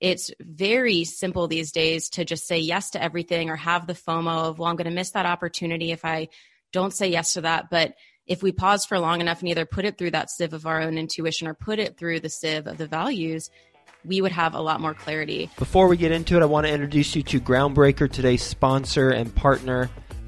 it's very simple these days to just say yes to everything or have the FOMO of, well, I'm going to miss that opportunity if I don't say yes to that. But if we pause for long enough and either put it through that sieve of our own intuition or put it through the sieve of the values, we would have a lot more clarity. Before we get into it, I want to introduce you to Groundbreaker, today's sponsor and partner.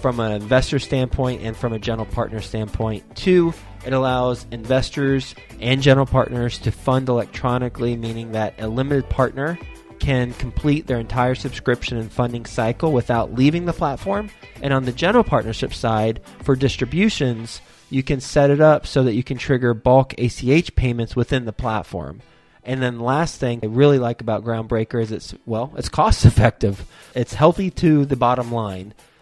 from an investor standpoint and from a general partner standpoint. Two, it allows investors and general partners to fund electronically, meaning that a limited partner can complete their entire subscription and funding cycle without leaving the platform. And on the general partnership side, for distributions, you can set it up so that you can trigger bulk ACH payments within the platform. And then last thing I really like about Groundbreaker is it's well, it's cost effective. It's healthy to the bottom line.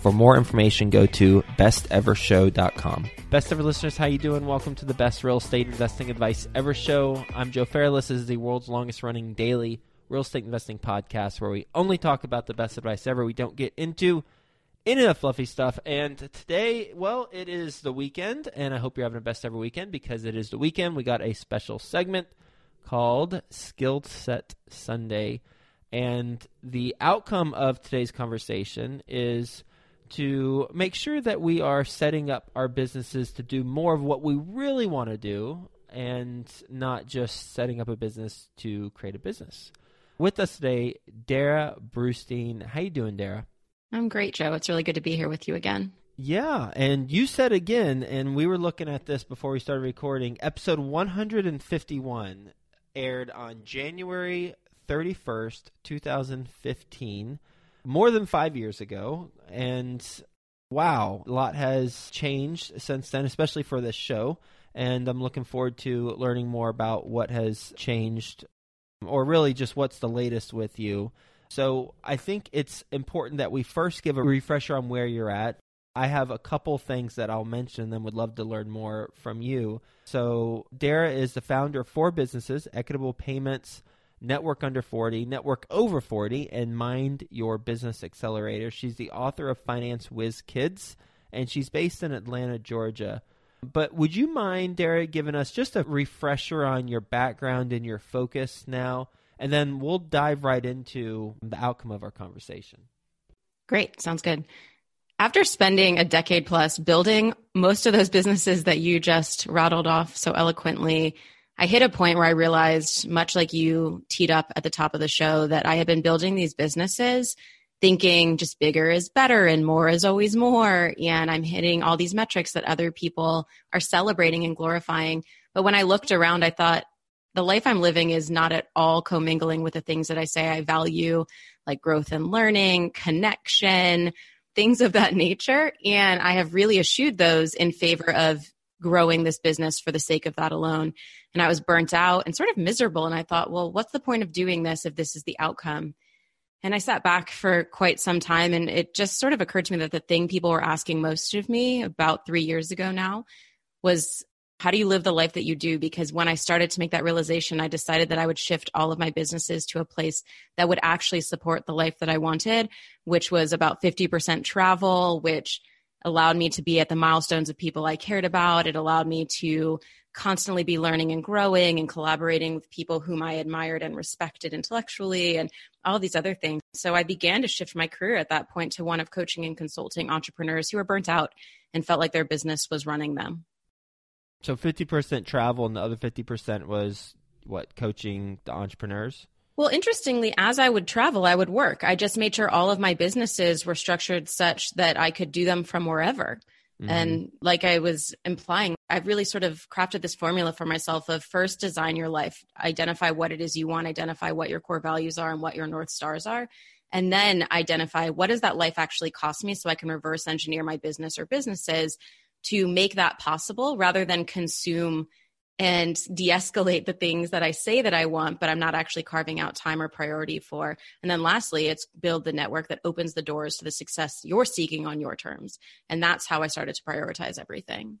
For more information, go to bestevershow.com. Best ever listeners, how you doing? Welcome to the Best Real Estate Investing Advice Ever Show. I'm Joe Fairless. This is the world's longest running daily real estate investing podcast where we only talk about the best advice ever. We don't get into any of the fluffy stuff. And today, well, it is the weekend, and I hope you're having a best ever weekend because it is the weekend. We got a special segment called Skillset Sunday. And the outcome of today's conversation is to make sure that we are setting up our businesses to do more of what we really want to do and not just setting up a business to create a business. With us today, Darrah Brustein. How you doing, Darrah? I'm great, Joe. It's really good to be here with you again. Yeah, and you said again, and we were looking at this before we started recording. Episode 151 aired on January 31st, 2015 more than five years ago. And wow, a lot has changed since then, especially for this show. And I'm looking forward to learning more about what has changed, or really just what's the latest with you. So I think it's important that we first give a refresher on where you're at. I have a couple things that I'll mention, then would love to learn more from you. So Darrah is the founder of four businesses: Equitable Payments, Network Under 40, Network Over 40, and Mind Your Business Accelerator. She's the author of Finance Whiz Kids, and she's based in Atlanta, Georgia. But would you mind, Darrah, giving us just a refresher on your background and your focus now? And then we'll dive right into the outcome of our conversation. Great. Sounds good. After spending a decade plus building most of those businesses that you just rattled off so eloquently, I hit a point where I realized, much like you teed up at the top of the show, that I had been building these businesses thinking just bigger is better and more is always more. And I'm hitting all these metrics that other people are celebrating and glorifying. But when I looked around, I thought, the life I'm living is not at all commingling with the things that I say I value, like growth and learning, connection, things of that nature. And I have really eschewed those in favor of growing this business for the sake of that alone. And I was burnt out and sort of miserable. And I thought, well, what's the point of doing this if this is the outcome? And I sat back for quite some time and it just sort of occurred to me that the thing people were asking most of me about three years ago now was how do you live the life that you do? Because when I started to make that realization, I decided that I would shift all of my businesses to a place that would actually support the life that I wanted, which was about 50% travel, which allowed me to be at the milestones of people I cared about. It allowed me to constantly be learning and growing and collaborating with people whom I admired and respected intellectually and all these other things. So I began to shift my career at that point to one of coaching and consulting entrepreneurs who were burnt out and felt like their business was running them. So 50% travel and the other 50% was what, coaching the entrepreneurs? Well, interestingly, as I would travel, I would work. I just made sure all of my businesses were structured such that I could do them from wherever. Mm-hmm. And like I was implying, I've really sort of crafted this formula for myself of first design your life, identify what it is you want, identify what your core values are and what your North Stars are. And then identify what does that life actually cost me so I can reverse engineer my business or businesses to make that possible rather than consume and de-escalate the things that I say that I want, but I'm not actually carving out time or priority for. And then lastly, it's build the network that opens the doors to the success you're seeking on your terms. And that's how I started to prioritize everything.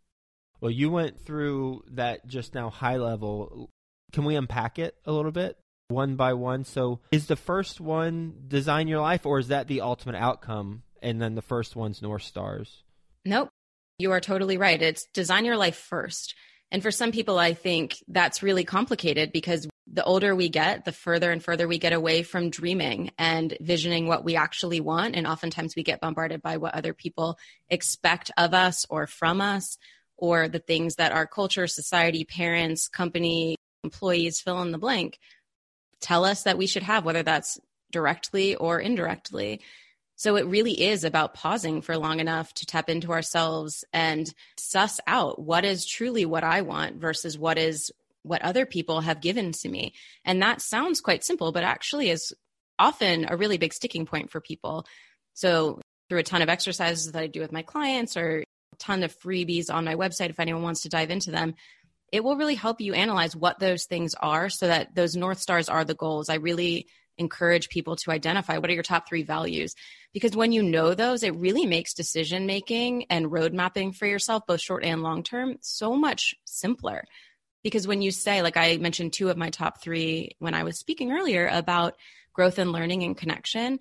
Well, you went through that just now high level. Can we unpack it a little bit? One by one. So, is the first one design your life, or is that the ultimate outcome? And then the first one's North Stars? Nope. You are totally right. It's design your life first. And for some people, I think that's really complicated because the older we get, the further and further we get away from dreaming and visioning what we actually want. And oftentimes we get bombarded by what other people expect of us or from us, or the things that our culture, society, parents, company, employees, fill in the blank, tell us that we should have, whether that's directly or indirectly. So it really is about pausing for long enough to tap into ourselves and suss out what is truly what I want versus what is what other people have given to me. And that sounds quite simple, but actually is often a really big sticking point for people. So through a ton of exercises that I do with my clients or a ton of freebies on my website, if anyone wants to dive into them, it will really help you analyze what those things are so that those North Stars are the goals. I really encourage people to identify what are your top three values. Because when you know those it really makes decision making and road mapping for yourself both short and long term so much simpler. Because when you say like i mentioned two of my top three when i was speaking earlier about growth and learning and connection.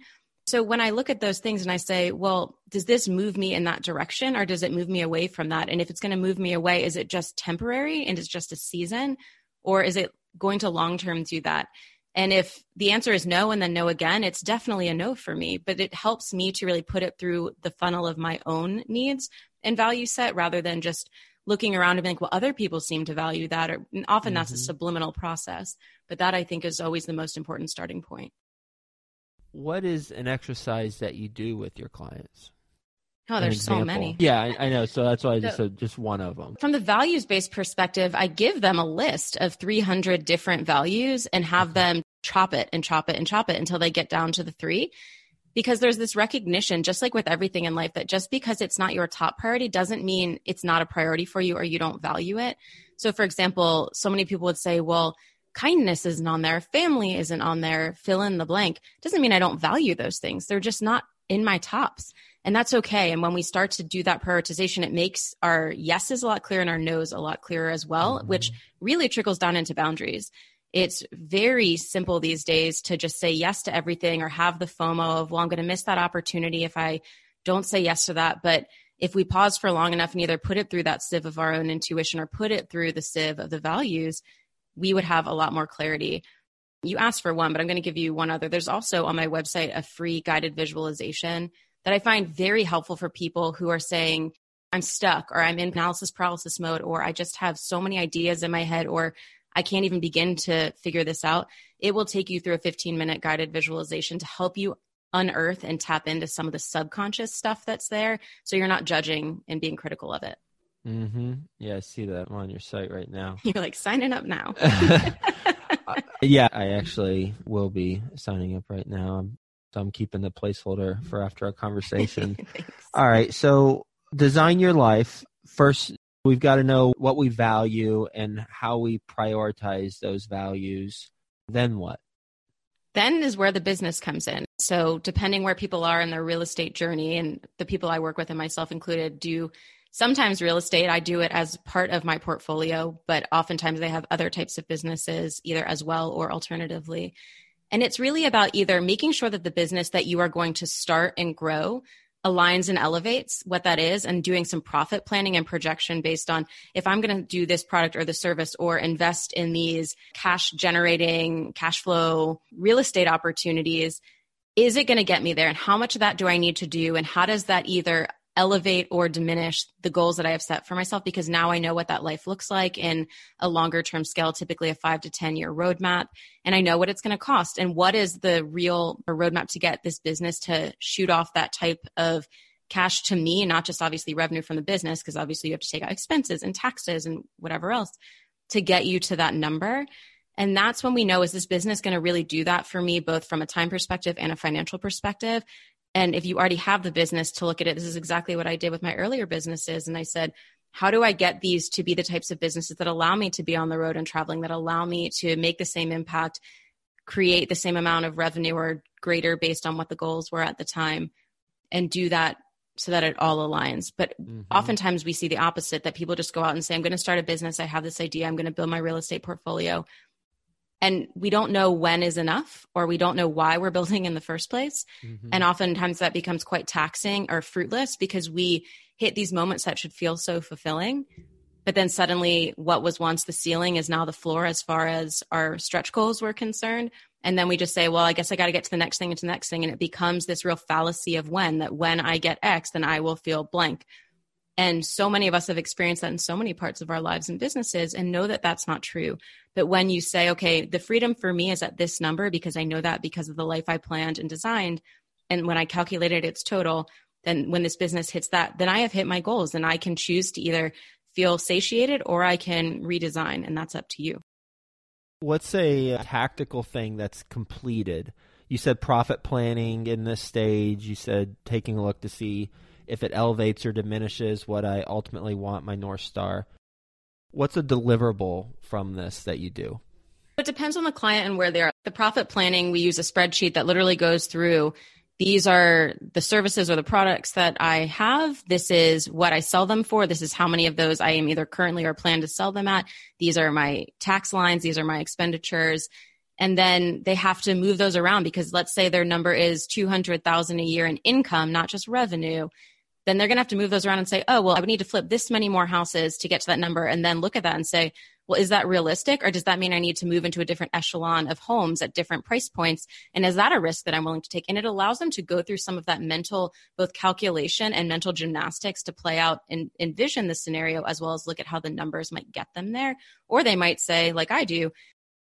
So when i look at those things and i say well does this move me in that direction or does it move me away from that? And if it's going to move me away is it just temporary and it's just a season? Or is it going to long term do that and if the answer is no and then no again, it's definitely a no for me. But it helps me to really put it through the funnel of my own needs and value set rather than just looking around and being like, well, other people seem to value that. Or often mm-hmm. that's a mm-hmm. subliminal process. But that I think is always the most important starting point. What is an exercise that you do with your clients? Oh, there's so many. Yeah, I, I, know. So that's why I just so, said just one of them. From the values based perspective, I give them a list of 300 different values and have them chop it and chop it and chop it until they get down to the three. Because there's this recognition, just like with everything in life, that just because it's not your top priority doesn't mean it's not a priority for you or you don't value it. So, for example, so many people would say, well, kindness isn't on there, family isn't on there, fill in the blank. Doesn't mean I don't value those things. They're just not in my tops. And that's okay. And when we start to do that prioritization, it makes our yeses a lot clearer and our no's a lot clearer as well, mm-hmm. which really trickles down into boundaries. It's very simple these days to just say yes to everything or have the FOMO of, well, I'm going to miss that opportunity if I don't say yes to that. But if we pause for long enough and either put it through that sieve of our own intuition or put it through the sieve of the values, we would have a lot more clarity. You asked for one, but I'm going to give you one other. There's also on my website a free guided visualization that I find very helpful for people who are saying, I'm stuck or I'm in analysis paralysis mode or I just have so many ideas in my head or I can't even begin to figure this out. It will take you through a 15 minute guided visualization to help you unearth and tap into some of the subconscious stuff that's there so you're not judging and being critical of it. Mm-hmm. Yeah, I see that I'm on your site right now. You're like signing up now. yeah, I actually will be signing up right now. So I'm keeping the placeholder mm-hmm. for after our conversation. All right. So design your life. First, we've got to know what we value and how we prioritize those values. Then what? Then is where the business comes in. So, depending where people are in their real estate journey, and the people I work with and myself included do sometimes real estate. I do it as part of my portfolio, but oftentimes they have other types of businesses either as well or alternatively. And it's really about either making sure that the business that you are going to start and grow aligns and elevates what that is and doing some profit planning and projection based on if I'm going to do this product or the service or invest in these cash generating cash flow real estate opportunities is it going to get me there? And how much of that do I need to do? And how does that either elevate or diminish the goals that I have set for myself because now I know what that life looks like in a longer term scale, typically a five to 10 year roadmap. And I know what it's going to cost and what is the real roadmap to get this business to shoot off that type of cash to me, not just obviously revenue from the business, because obviously you have to take out expenses and taxes and whatever else to get you to that number. And that's when we know is this business going to really do that for me, both from a time perspective and a financial perspective? And if you already have the business to look at it, this is exactly what I did with my earlier businesses. And I said, how do I get these to be the types of businesses that allow me to be on the road and traveling, that allow me to make the same impact, create the same amount of revenue or greater based on what the goals were at the time, and do that so that it all aligns. But mm-hmm. oftentimes we see the opposite that people just go out and say, I'm going to start a business. I have this idea. I'm going to build my real estate portfolio and we don't know when is enough or we don't know why we're building in the first place. Mm-hmm. and oftentimes that becomes quite taxing or fruitless because we hit these moments that should feel so fulfilling. But then suddenly what was once the ceiling is now the floor as far as our stretch goals were concerned. And then we just say well i guess i got to get to the next thing and to the next thing. And it becomes this real fallacy of when that when i get x then i will feel blank and so many of us have experienced that in so many parts of our lives and businesses and know that that's not true. But when you say, okay, the freedom for me is at this number because I know that because of the life I planned and designed. And when I calculated its total, then when this business hits that, then I have hit my goals and I can choose to either feel satiated or I can redesign. And that's up to you. What's a tactical thing that's completed? You said profit planning in this stage. You said taking a look to see if it elevates or diminishes what I ultimately want my North Star. What's a deliverable from this that you do? It depends on the client and where they are. The profit planning, we use a spreadsheet that literally goes through these are the services or the products that I have. This is what I sell them for. This is how many of those I am either currently or plan to sell them at. These are my tax lines. These are my expenditures. And then they have to move those around because let's say their number is 200,000 a year in income, not just revenue then they're going to have to move those around and say, oh, well, I would need to flip this many more houses to get to that number. And then look at that and say, well, is that realistic? Or does that mean I need to move into a different echelon of homes at different price points? And is that a risk that I'm willing to take? And it allows them to go through some of that mental, both calculation and mental gymnastics to play out and envision the scenario as well as look at how the numbers might get them there. Or they might say, like I do,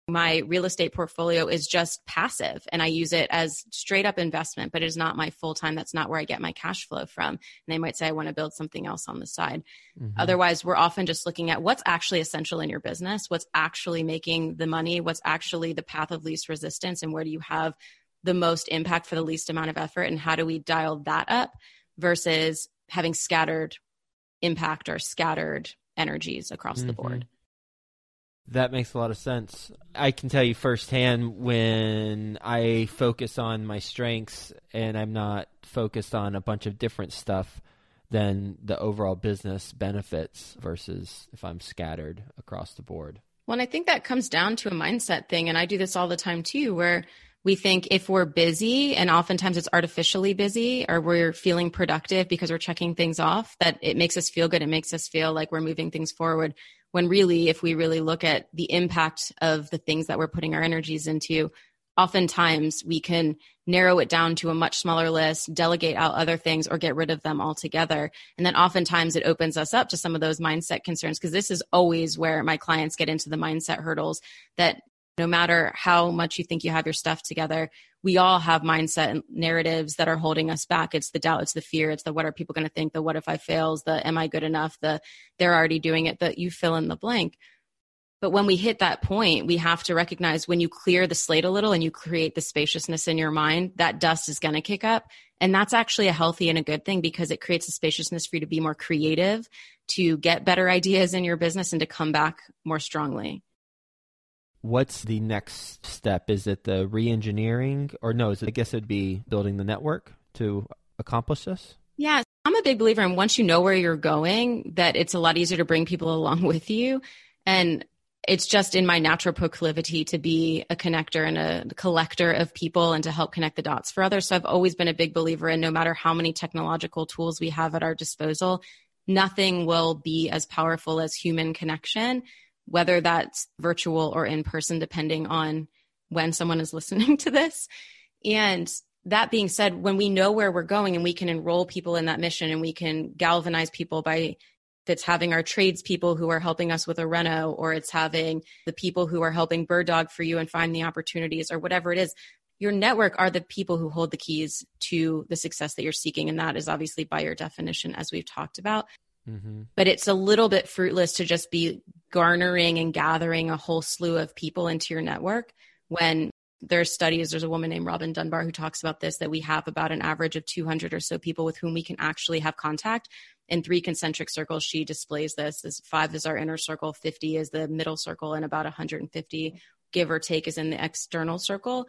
my real estate portfolio is just passive and I use it as straight up investment, but it is not my full time. That's not where I get my cash flow from. And they might say, I want to build something else on the side. Mm-hmm. Otherwise, we're often just looking at what's actually essential in your business, what's actually making the money, what's actually the path of least resistance, and where do you have the most impact for the least amount of effort, and how do we dial that up versus having scattered impact or scattered energies across mm-hmm. the board. That makes a lot of sense. I can tell you firsthand when I focus on my strengths and I'm not focused on a bunch of different stuff, then the overall business benefits versus if I'm scattered across the board. Well, and I think that comes down to a mindset thing. And I do this all the time too, where we think if we're busy and oftentimes it's artificially busy or we're feeling productive because we're checking things off, that it makes us feel good. It makes us feel like we're moving things forward when really if we really look at the impact of the things that we're putting our energies into oftentimes we can narrow it down to a much smaller list delegate out other things or get rid of them altogether. And then oftentimes it opens us up to some of those mindset concerns because this is always where my clients get into the mindset hurdles that no matter how much you think you have your stuff together we all have mindset and narratives that are holding us back. It's the doubt, it's the fear, it's the what are people going to think, the what if I fails, the am I good enough, the they're already doing it, that you fill in the blank. But when we hit that point, we have to recognize when you clear the slate a little and you create the spaciousness in your mind, that dust is going to kick up. And that's actually a healthy and a good thing because it creates a spaciousness for you to be more creative, to get better ideas in your business, and to come back more strongly. What's the next step? Is it the re engineering? Or no, is it, I guess it'd be building the network to accomplish this? Yeah, I'm a big believer in once you know where you're going, that it's a lot easier to bring people along with you. And it's just in my natural proclivity to be a connector and a collector of people and to help connect the dots for others. So I've always been a big believer in no matter how many technological tools we have at our disposal, nothing will be as powerful as human connection, whether that's virtual or in person, depending on when someone is listening to this. And that being said, when we know where we're going and we can enroll people in that mission and we can galvanize people by it's having our tradespeople who are helping us with a reno, or it's having the people who are helping Bird Dog for you and find the opportunities, or whatever it is. Your network are the people who hold the keys to the success that you're seeking. And that is obviously by your definition, as we've talked about. Mm-hmm. But it's a little bit fruitless to just be garnering and gathering a whole slew of people into your network when there's studies there's a woman named robin dunbar who talks about this that we have about an average of 200 or so people with whom we can actually have contact. In three concentric circles she displays this. As five is our inner circle 50 is the middle circle and about 150 give or take is in the external circle.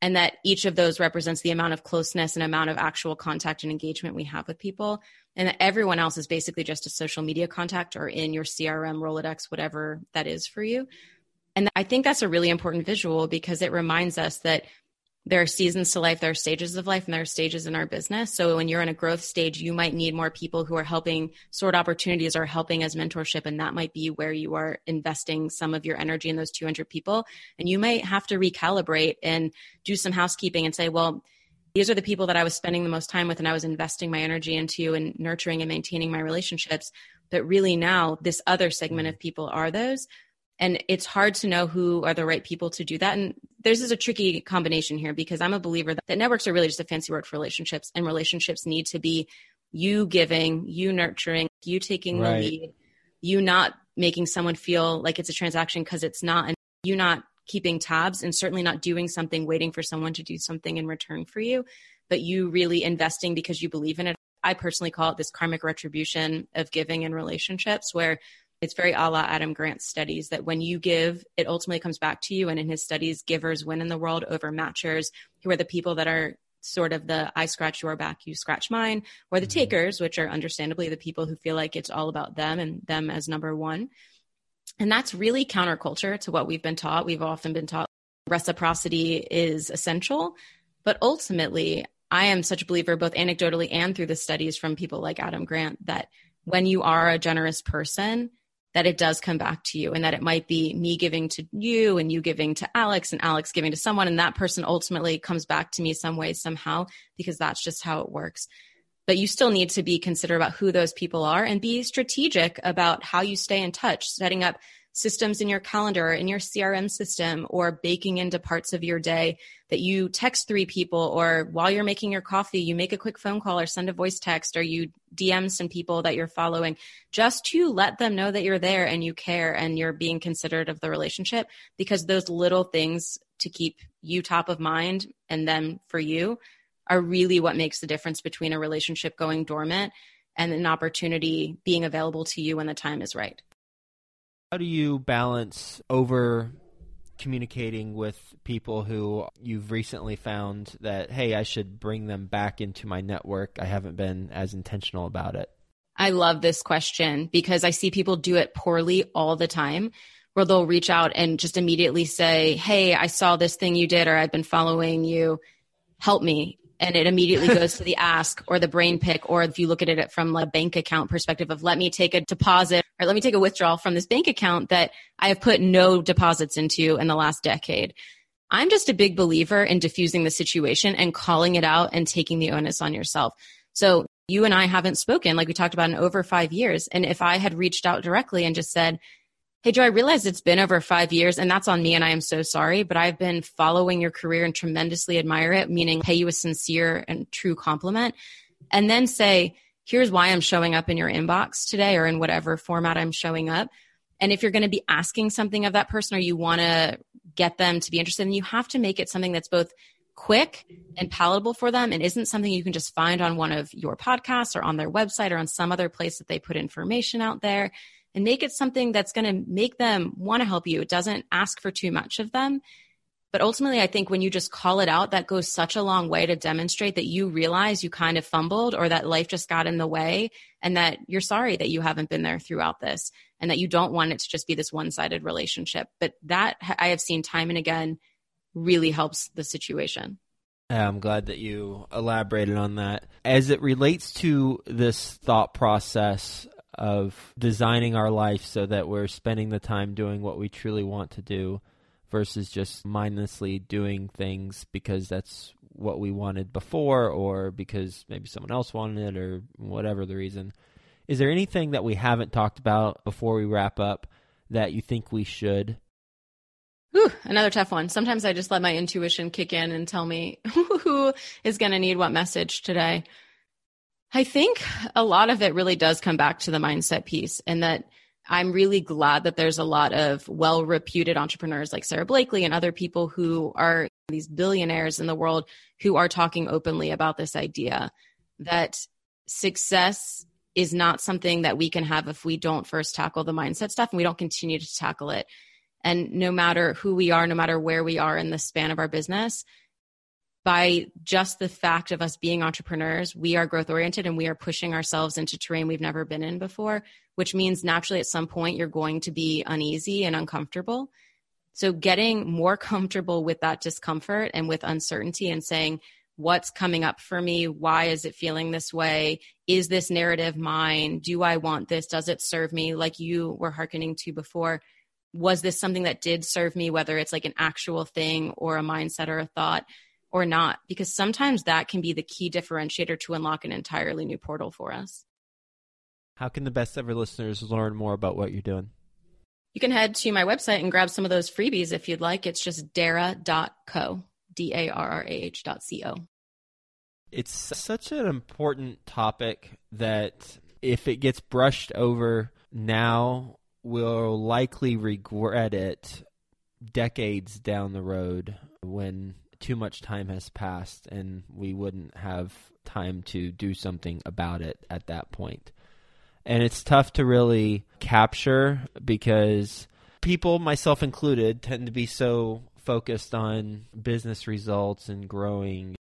And that each of those represents the amount of closeness and amount of actual contact and engagement we have with people and everyone else is basically just a social media contact or in your crm rolodex whatever that is for you and i think that's a really important visual because it reminds us that there are seasons to life, there are stages of life, and there are stages in our business. So when you're in a growth stage, you might need more people who are helping sort opportunities or helping as mentorship. And that might be where you are investing some of your energy in those 200 people. And you might have to recalibrate and do some housekeeping and say, well, these are the people that I was spending the most time with and I was investing my energy into and nurturing and maintaining my relationships. But really now, this other segment of people are those and it's hard to know who are the right people to do that and there's is a tricky combination here because i'm a believer that, that networks are really just a fancy word for relationships and relationships need to be you giving you nurturing you taking right. the lead you not making someone feel like it's a transaction because it's not and you not keeping tabs and certainly not doing something waiting for someone to do something in return for you but you really investing because you believe in it i personally call it this karmic retribution of giving in relationships where it's very a la Adam Grant's studies that when you give, it ultimately comes back to you. And in his studies, givers win in the world over matchers, who are the people that are sort of the I scratch your back, you scratch mine, or the mm-hmm. takers, which are understandably the people who feel like it's all about them and them as number one. And that's really counterculture to what we've been taught. We've often been taught reciprocity is essential. But ultimately, I am such a believer, both anecdotally and through the studies from people like Adam Grant, that when you are a generous person, that it does come back to you and that it might be me giving to you and you giving to Alex and Alex giving to someone and that person ultimately comes back to me some way somehow because that's just how it works. But you still need to be considerate about who those people are and be strategic about how you stay in touch, setting up systems in your calendar, in your CRM system, or baking into parts of your day that you text three people, or while you're making your coffee, you make a quick phone call or send a voice text, or you DM some people that you're following, just to let them know that you're there and you care and you're being considerate of the relationship because those little things to keep you top of mind and them for you are really what makes the difference between a relationship going dormant and an opportunity being available to you when the time is right. How do you balance over communicating with people who you've recently found that, hey, I should bring them back into my network? I haven't been as intentional about it. I love this question because I see people do it poorly all the time where they'll reach out and just immediately say, Hey, I saw this thing you did, or I've been following you. Help me and it immediately goes to the ask or the brain pick or if you look at it from like a bank account perspective of let me take a deposit or let me take a withdrawal from this bank account that I have put no deposits into in the last decade. I'm just a big believer in diffusing the situation and calling it out and taking the onus on yourself. So you and I haven't spoken like we talked about in over 5 years and if I had reached out directly and just said Hey, Joe, I realize it's been over five years and that's on me and I am so sorry, but I've been following your career and tremendously admire it, meaning pay you a sincere and true compliment and then say, here's why I'm showing up in your inbox today or in whatever format I'm showing up. And if you're going to be asking something of that person or you want to get them to be interested, then you have to make it something that's both quick and palatable for them and isn't something you can just find on one of your podcasts or on their website or on some other place that they put information out there and make it something that's going to make them want to help you. It doesn't ask for too much of them. But ultimately, I think when you just call it out, that goes such a long way to demonstrate that you realize you kind of fumbled or that life just got in the way and that you're sorry that you haven't been there throughout this and that you don't want it to just be this one sided relationship. But that I have seen time and again really helps the situation. I'm glad that you elaborated on that. As it relates to this thought process of designing our life so that we're spending the time doing what we truly want to do versus just mindlessly doing things because that's what we wanted before or because maybe someone else wanted it or whatever the reason. Is there anything that we haven't talked about before we wrap up that you think we should? Whew, another tough one. Sometimes I just let my intuition kick in and tell me who is going to need what message today. I think a lot of it really does come back to the mindset piece and that I'm really glad that there's a lot of well reputed entrepreneurs like Sara Blakely and other people who are these billionaires in the world who are talking openly about this idea that success is not something that we can have if we don't first tackle the mindset stuff and we don't continue to tackle it. And no matter who we are, no matter where we are in the span of our business, by just the fact of us being entrepreneurs, we are growth oriented and we are pushing ourselves into terrain we've never been in before, which means naturally at some point you're going to be uneasy and uncomfortable. So, getting more comfortable with that discomfort and with uncertainty and saying, What's coming up for me? Why is it feeling this way? Is this narrative mine? Do I want this? Does it serve me? Like you were hearkening to before was this something that did serve me, whether it's like an actual thing or a mindset or a thought or not? Because sometimes that can be the key differentiator to unlock an entirely new portal for us. How can the best ever listeners learn more about what you're doing? You can head to my website and grab some of those freebies if you'd like. It's just darrah.co, D A R R A H dot C O. It's such an important topic that if it gets brushed over now will likely regret it decades down the road when too much time has passed and we wouldn't have time to do something about it at that point. And it's tough to really capture because people, myself included, tend to be so focused on business results and growing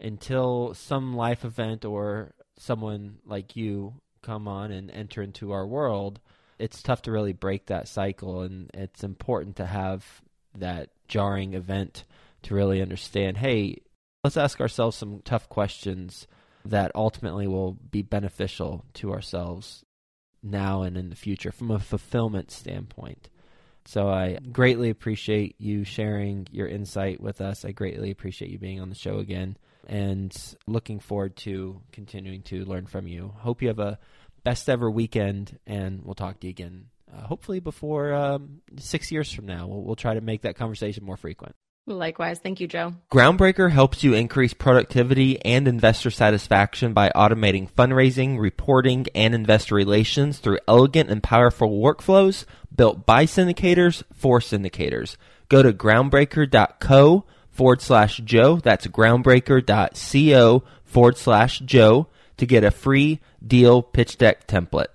until some life event or someone like you come on and enter into our world it's tough to really break that cycle, and it's important to have that jarring event to really understand. Hey, let's ask ourselves some tough questions that ultimately will be beneficial to ourselves now and in the future from a fulfillment standpoint. So I greatly appreciate you sharing your insight with us. I greatly appreciate you being on the show again and looking forward to continuing to learn from you. Hope you have a best ever weekend, and we'll talk to you again. Uh, hopefully, before um, six years from now, we'll, we'll try to make that conversation more frequent. Likewise. Thank you, Joe. Groundbreaker helps you increase productivity and investor satisfaction by automating fundraising, reporting, and investor relations through elegant and powerful workflows built by syndicators for syndicators. Go to groundbreaker.co forward slash Joe. That's groundbreaker.co forward slash Joe to get a free deal pitch deck template.